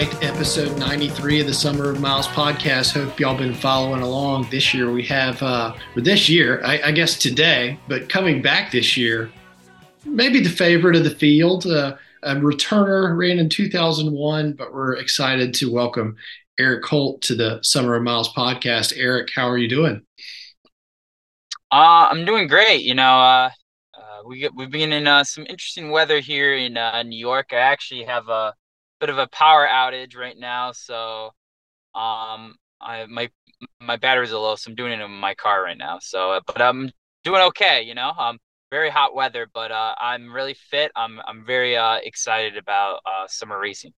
episode 93 of the Summer of Miles podcast. Hope y'all been following along. This year we have, uh, this year, I, I guess today, but coming back this year, maybe the favorite of the field, uh, a returner, ran in 2001, but we're excited to welcome Eric Holt to the Summer of Miles podcast. Eric, how are you doing? Uh, I'm doing great. You know, uh, uh, we get, we've been in uh, some interesting weather here in uh, New York. I actually have a bit of a power outage right now, so um, I my my battery's low, so I'm doing it in my car right now. So, but I'm doing okay. You know, um, very hot weather, but uh, I'm really fit. I'm I'm very uh excited about uh summer racing.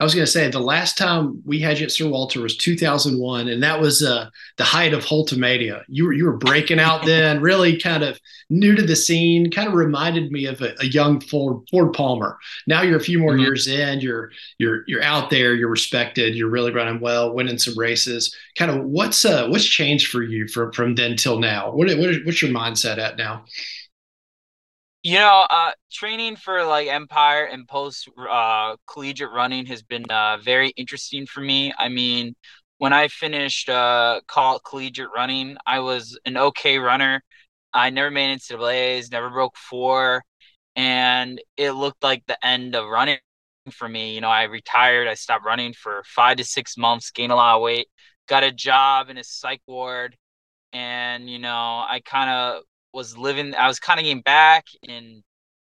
I was going to say the last time we had you at Sir Walter was 2001, and that was uh, the height of Holtomania. You were you were breaking out then, really kind of new to the scene. Kind of reminded me of a, a young Ford, Ford Palmer. Now you're a few more mm-hmm. years in. You're you're you're out there. You're respected. You're really running well, winning some races. Kind of what's uh what's changed for you from from then till now? What, what what's your mindset at now? You know, uh, training for like Empire and post uh, collegiate running has been uh, very interesting for me. I mean, when I finished uh, collegiate running, I was an okay runner. I never made NCAA's, never broke four, and it looked like the end of running for me. You know, I retired. I stopped running for five to six months, gained a lot of weight, got a job in a psych ward, and you know, I kind of was living I was kind of getting back and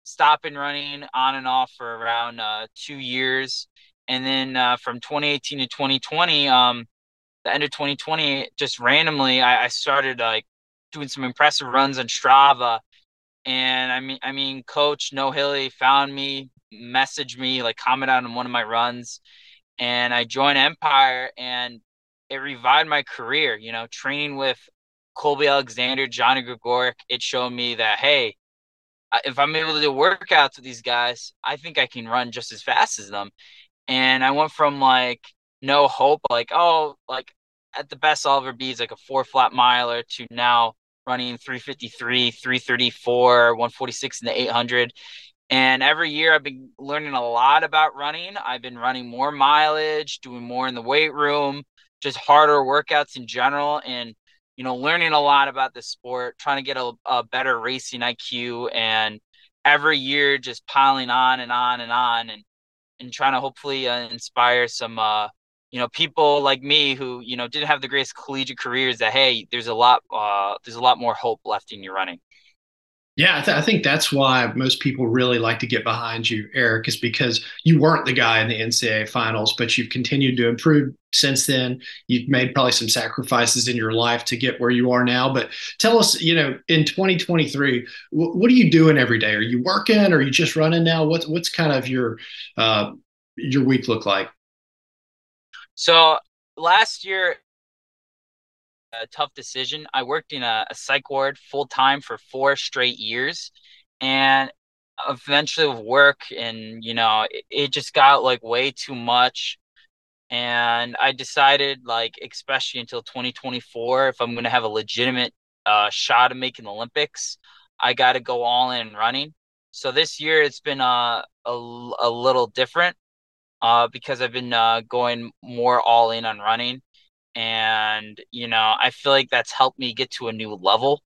stopping running on and off for around uh, two years. And then uh, from 2018 to 2020, um, the end of 2020, just randomly, I, I started like doing some impressive runs on Strava. And I mean, I mean, Coach No Hilly found me, messaged me, like commented on one of my runs, and I joined Empire, and it revived my career. You know, training with Colby Alexander, Johnny Gregorek, it showed me that hey, if I'm able to do workouts with these guys, I think I can run just as fast as them. And I went from like no hope, like oh, like at the best I'll ever be is like a four flat miler to now running 353, 334, 146 in the 800. And every year I've been learning a lot about running. I've been running more mileage, doing more in the weight room, just harder workouts in general. And you know, learning a lot about the sport, trying to get a, a better racing IQ, and every year just piling on and on and on, and and trying to hopefully uh, inspire some, uh, you know, people like me who you know didn't have the greatest collegiate careers. That hey, there's a lot, uh, there's a lot more hope left in your running. Yeah, I, th- I, think that's why most people really like to get behind you, Eric, is because you weren't the guy in the NCAA finals, but you've continued to improve since then. You've made probably some sacrifices in your life to get where you are now. But tell us, you know, in 2023, w- what are you doing every day? Are you working? Are you just running now? What's what's kind of your uh, your week look like? So last year a tough decision. I worked in a, a psych ward full time for four straight years, and eventually work and you know it, it just got like way too much and i decided like especially until 2024 if i'm going to have a legitimate uh, shot of making the olympics i got to go all in running so this year it's been uh, a, a little different uh, because i've been uh, going more all in on running and you know i feel like that's helped me get to a new level.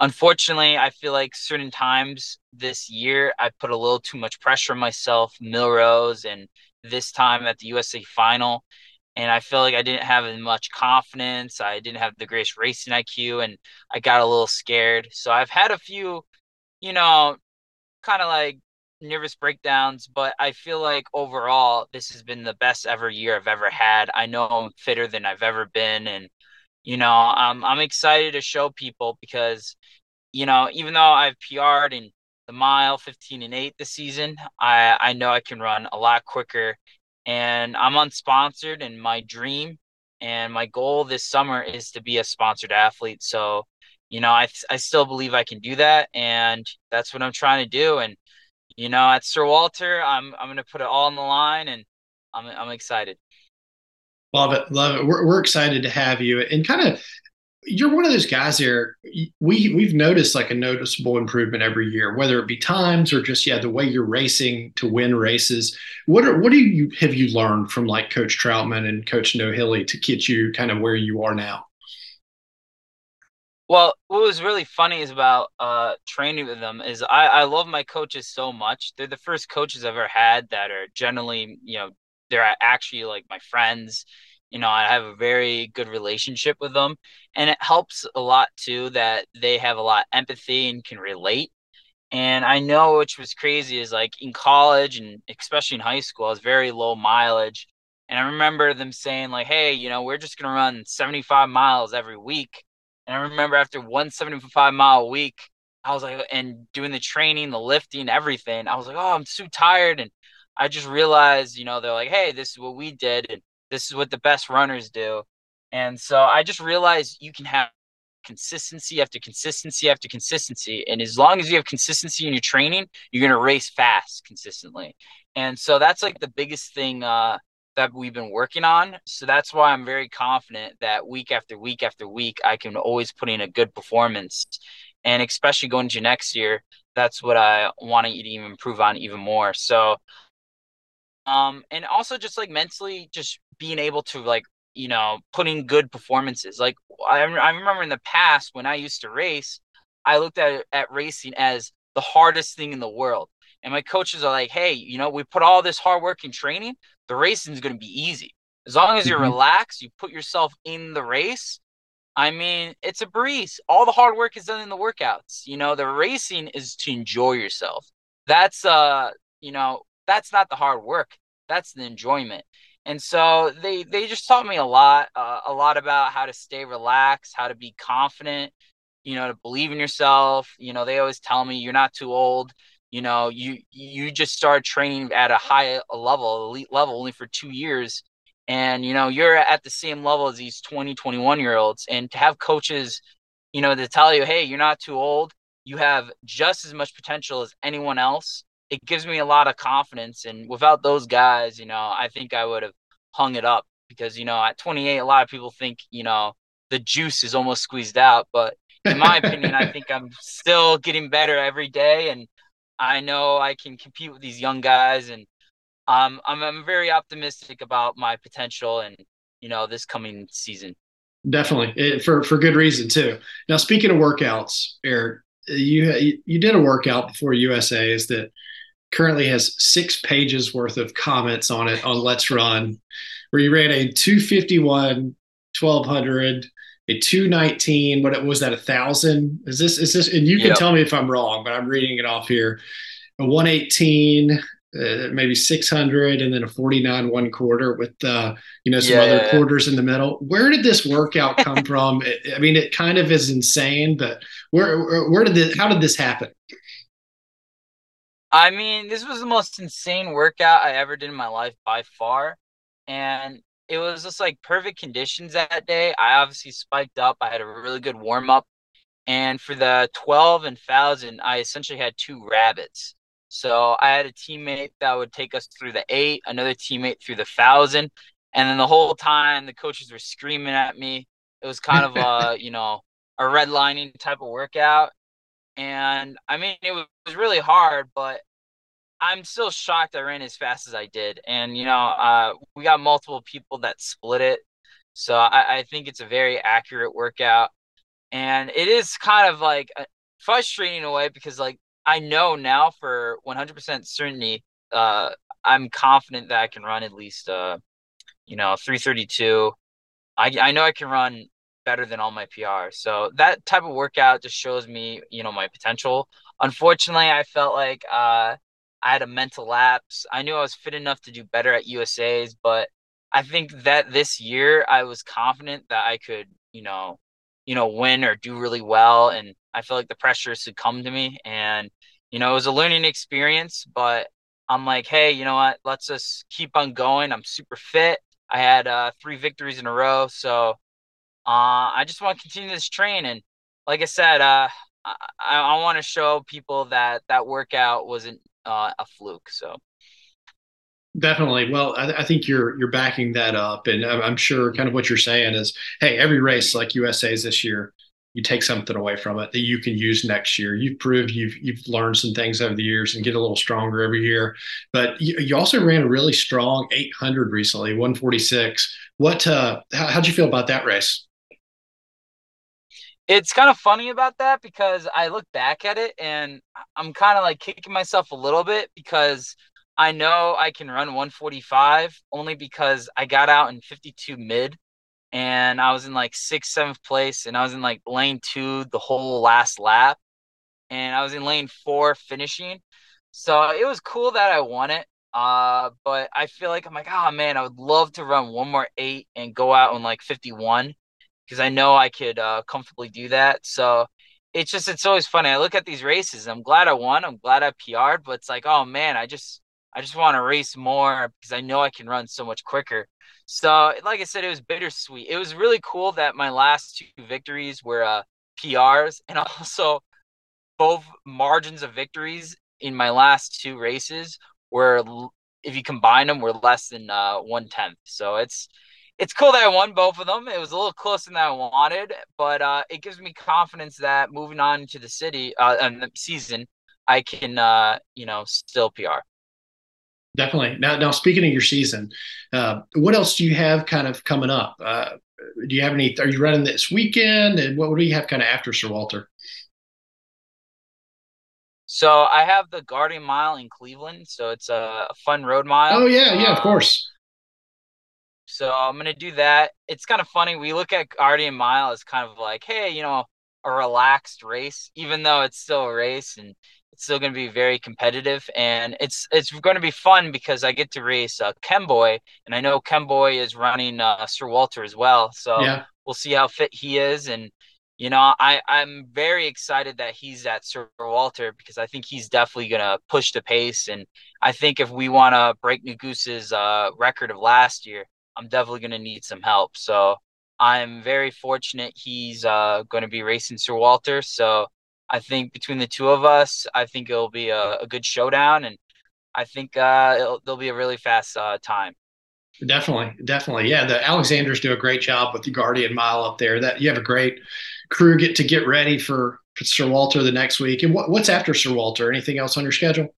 Unfortunately i feel like certain times this year i put a little too much pressure on myself Millrose and this time at the usa final and i feel like i didn't have as much confidence. I didn't have the greatest racing iq and i got a little scared. So i've had a few you know kind of like nervous breakdowns, but I feel like overall this has been the best ever year I've ever had. I know I'm fitter than I've ever been, and you know I'm I'm excited to show people because you know even though I've PR'd in the mile 15 and 8 this season, I I know I can run a lot quicker, and I'm unsponsored, and my dream and my goal this summer is to be a sponsored athlete. So you know I I still believe I can do that, and that's what I'm trying to do, and you know, at Sir Walter, I'm I'm gonna put it all on the line, and I'm I'm excited. Love it, love it. We're we're excited to have you, and kind of you're one of those guys there. We we've noticed like a noticeable improvement every year, whether it be times or just yeah the way you're racing to win races. What are what do you have you learned from like Coach Troutman and Coach No Hilly to get you kind of where you are now? Well, what was really funny is about uh, training with them is I, I love my coaches so much. They're the first coaches I've ever had that are generally, you know, they're actually like my friends. You know, I have a very good relationship with them. And it helps a lot too that they have a lot of empathy and can relate. And I know which was crazy is like in college and especially in high school, I was very low mileage. And I remember them saying, like, hey, you know, we're just going to run 75 miles every week and I remember after one 75 mile week, I was like, and doing the training, the lifting, everything, I was like, oh, I'm too tired. And I just realized, you know, they're like, hey, this is what we did. And this is what the best runners do. And so I just realized you can have consistency after consistency after consistency. And as long as you have consistency in your training, you're going to race fast consistently. And so that's like the biggest thing uh, that we've been working on. So that's why I'm very confident that week after week after week, I can always put in a good performance. And especially going to next year, that's what I want to even improve on even more. So, um, and also just like mentally, just being able to like, you know, putting good performances. Like I, I remember in the past when I used to race, I looked at at racing as the hardest thing in the world. And my coaches are like, hey, you know, we put all this hard work in training the racing is going to be easy. As long as you're mm-hmm. relaxed, you put yourself in the race. I mean, it's a breeze. All the hard work is done in the workouts. You know, the racing is to enjoy yourself. That's uh, you know, that's not the hard work. That's the enjoyment. And so they they just taught me a lot, uh, a lot about how to stay relaxed, how to be confident, you know, to believe in yourself. You know, they always tell me you're not too old you know you you just start training at a high level elite level only for two years. And you know you're at the same level as these 20 21 year olds. And to have coaches you know to tell you hey you're not too old. You have just as much potential as anyone else it gives me a lot of confidence. And without those guys you know i think i would have hung it up because you know at 28 a lot of people think you know the juice is almost squeezed out. But in my opinion i think i'm still getting better every day. And I know I can compete with these young guys, and um, I'm I'm very optimistic about my potential and you know this coming season. Definitely it, for for good reason too. Now speaking of workouts, Eric, you you did a workout before USA's that currently has six pages worth of comments on it on Let's Run, where you ran a 251, 1200, a 219 what was that a thousand? Is this is this and you can yep. tell me if i'm wrong but i'm reading it off here. A 118 uh, maybe 600 and then a 49 one quarter with uh, you know some yeah, other quarters in the middle. Where did this workout come from? I mean it kind of is insane but where where did this how did this happen? I mean this was the most insane workout i ever did in my life by far. And it was just like perfect conditions that day. I obviously spiked up. I had a really good warm up. And for the 12 and 1000, I essentially had two rabbits. So I had a teammate that would take us through the eight, another teammate through the thousand. And then the whole time the coaches were screaming at me. It was kind of a, you know, a redlining type of workout. And I mean, it was really hard, but I'm still shocked I ran as fast as I did. And, you know, uh, we got multiple people that split it. So I, I think it's a very accurate workout. And it is kind of like frustrating in a way because, like, I know now for 100% certainty, uh, I'm confident that I can run at least, uh, you know, 332. I, I know I can run better than all my PRs. So that type of workout just shows me, you know, my potential. Unfortunately, I felt like, uh, I had a mental lapse. I knew I was fit enough to do better at USA's, but I think that this year I was confident that I could, you know, you know, win or do really well. And I felt like the pressure come to me. And, you know, it was a learning experience, but I'm like, hey, you know what? Let's just keep on going. I'm super fit. I had uh, three victories in a row. So uh, I just want to continue this train. And like I said, uh, I, I want to show people that that workout wasn't uh, a fluke. So Definitely. Well, I, I, think you're you're backing that up, and I'm sure kind of what you're saying is, hey, every race like USA's this year, you take something away from it that you can use next year. You've proved you've you've learned some things over the years and get a little stronger every year. But you, you also ran a really strong 800 recently, 146. What? Uh, how, how'd you feel about that race? It's kind of funny about that because I look back at it and I'm kind of like kicking myself a little bit because I know I can run 145 only because I got out in 52 mid and I was in like sixth, seventh place and I was in like lane two the whole last lap and I was in lane four finishing. So it was cool that I won it. Uh, but I feel like I'm like, oh man, I would love to run one more eight and go out on like 51 because I know I could uh, comfortably do that. So it's just it's always funny. I look at these races. I'm glad I won. I'm glad I PR'd, but it's like, oh man, I just I just want to race more because I know I can run so much quicker. So, like I said, it was bittersweet. It was really cool that my last two victories were uh, PRs and also both margins of victories in my last two races were, if you combine them, were less than uh, one tenth. So it's it's cool that I won both of them. It was a little closer than I wanted, but uh, it gives me confidence that moving on to the city uh, and the season, I can uh, you know still PR. Definitely. Now, now speaking of your season, uh, what else do you have kind of coming up? Uh, do you have any? Are you running this weekend? And what, do you have kind of after Sir Walter? So I have the Guardian Mile in Cleveland. So it's a, fun road mile. Oh yeah, yeah, of um, course. So I'm gonna do that. It's kind of funny. We look at Guardian Mile as kind of like, hey, you know, a relaxed race, even though it's still a race and it's still going to be very competitive, and it's it's going to be fun because I get to race uh, Kemboy, and I know Kemboy is running uh, Sir Walter as well. So yeah. we'll see how fit he is, and you know, I I'm very excited that he's at Sir Walter because I think he's definitely going to push the pace, and I think if we want to break Nuguse's uh, record of last year, I'm definitely going to need some help. So I'm very fortunate he's uh, going to be racing Sir Walter. So I think between the two of us, I think it'll be a, a good showdown, and I think uh, there'll be a really fast uh, time. Definitely, definitely, yeah. The Alexanders do a great job with the Guardian Mile up there. That you have a great crew get to get ready for, for Sir Walter the next week. And what, what's after Sir Walter? Anything else on your schedule?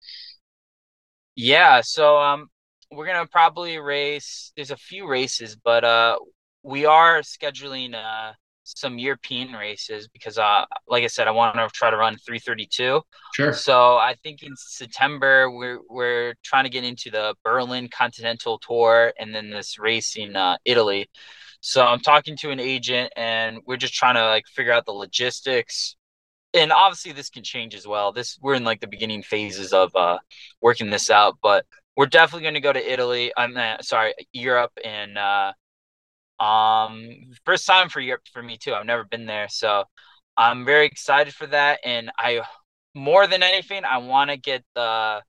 Yeah, so um, we're gonna probably race. There's a few races, but uh, we are scheduling uh some European races because, uh, like I said, I want to try to run 332. Sure. So I think in September we're we're trying to get into the Berlin Continental Tour and then this race in uh, Italy. So I'm talking to an agent and we're just trying to like figure out the logistics. And obviously this can change as well. This we're in like the beginning phases of uh, working this out, but we're definitely going to go to Italy. I'm uh, sorry, Europe and uh, um, first time for Europe for me too. I've never been there, so I'm very excited for that. And I, more than anything, I want to get the,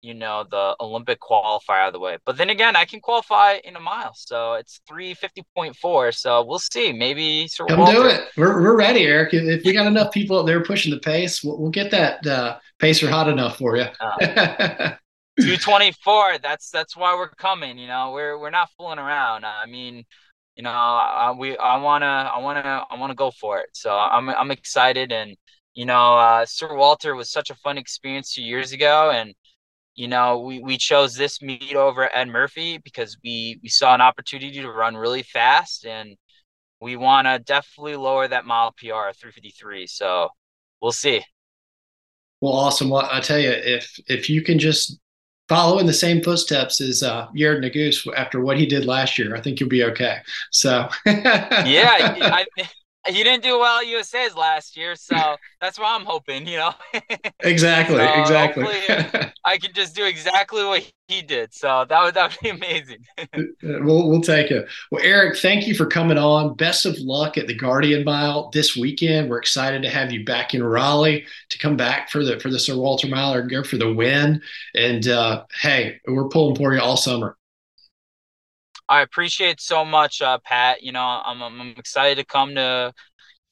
you know, the Olympic qualifier out of the way. But then again, I can qualify in a mile, so it's three fifty point four. So we'll see. Maybe Sir Come Walter. do it. We're we're ready, Eric. If we got enough people out there pushing the pace, we'll, we'll get that uh, pacer hot enough for you. Uh, 224 that's that's why we're coming you know we're we're not fooling around i mean you know, I, we I wanna I wanna I wanna go for it. So I'm I'm excited, and you know, uh, Sir Walter was such a fun experience two years ago, and you know, we, we chose this meet over Ed Murphy because we we saw an opportunity to run really fast, and we want to definitely lower that mile PR 353. So we'll see. Well, awesome. Well, I tell you, if if you can just follow in the same footsteps as uh, Yared Nuguse after what he did last year. I think you'll be okay. So yeah, I, he didn't do well at USA's last year, so that's what I'm hoping. You know. exactly. so exactly. I can just do exactly what he did. So that would that would be amazing. we'll we'll take it. Well, Eric, thank you for coming on. Best of luck at the Guardian Mile this weekend. We're excited to have you back in Raleigh to come back for the for the Sir Walter Mile or go for the win. And uh, hey, we're pulling for you all summer. I appreciate so much, uh, Pat. You know, I'm, I'm excited to come to,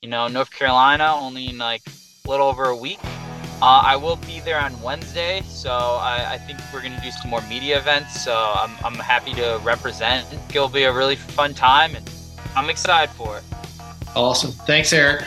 you know, North Carolina only in like a little over a week. Uh, I will be there on Wednesday, so I, I think we're going to do some more media events. So I'm, I'm happy to represent. It'll be a really fun time, and I'm excited for it. Awesome. Thanks, Eric.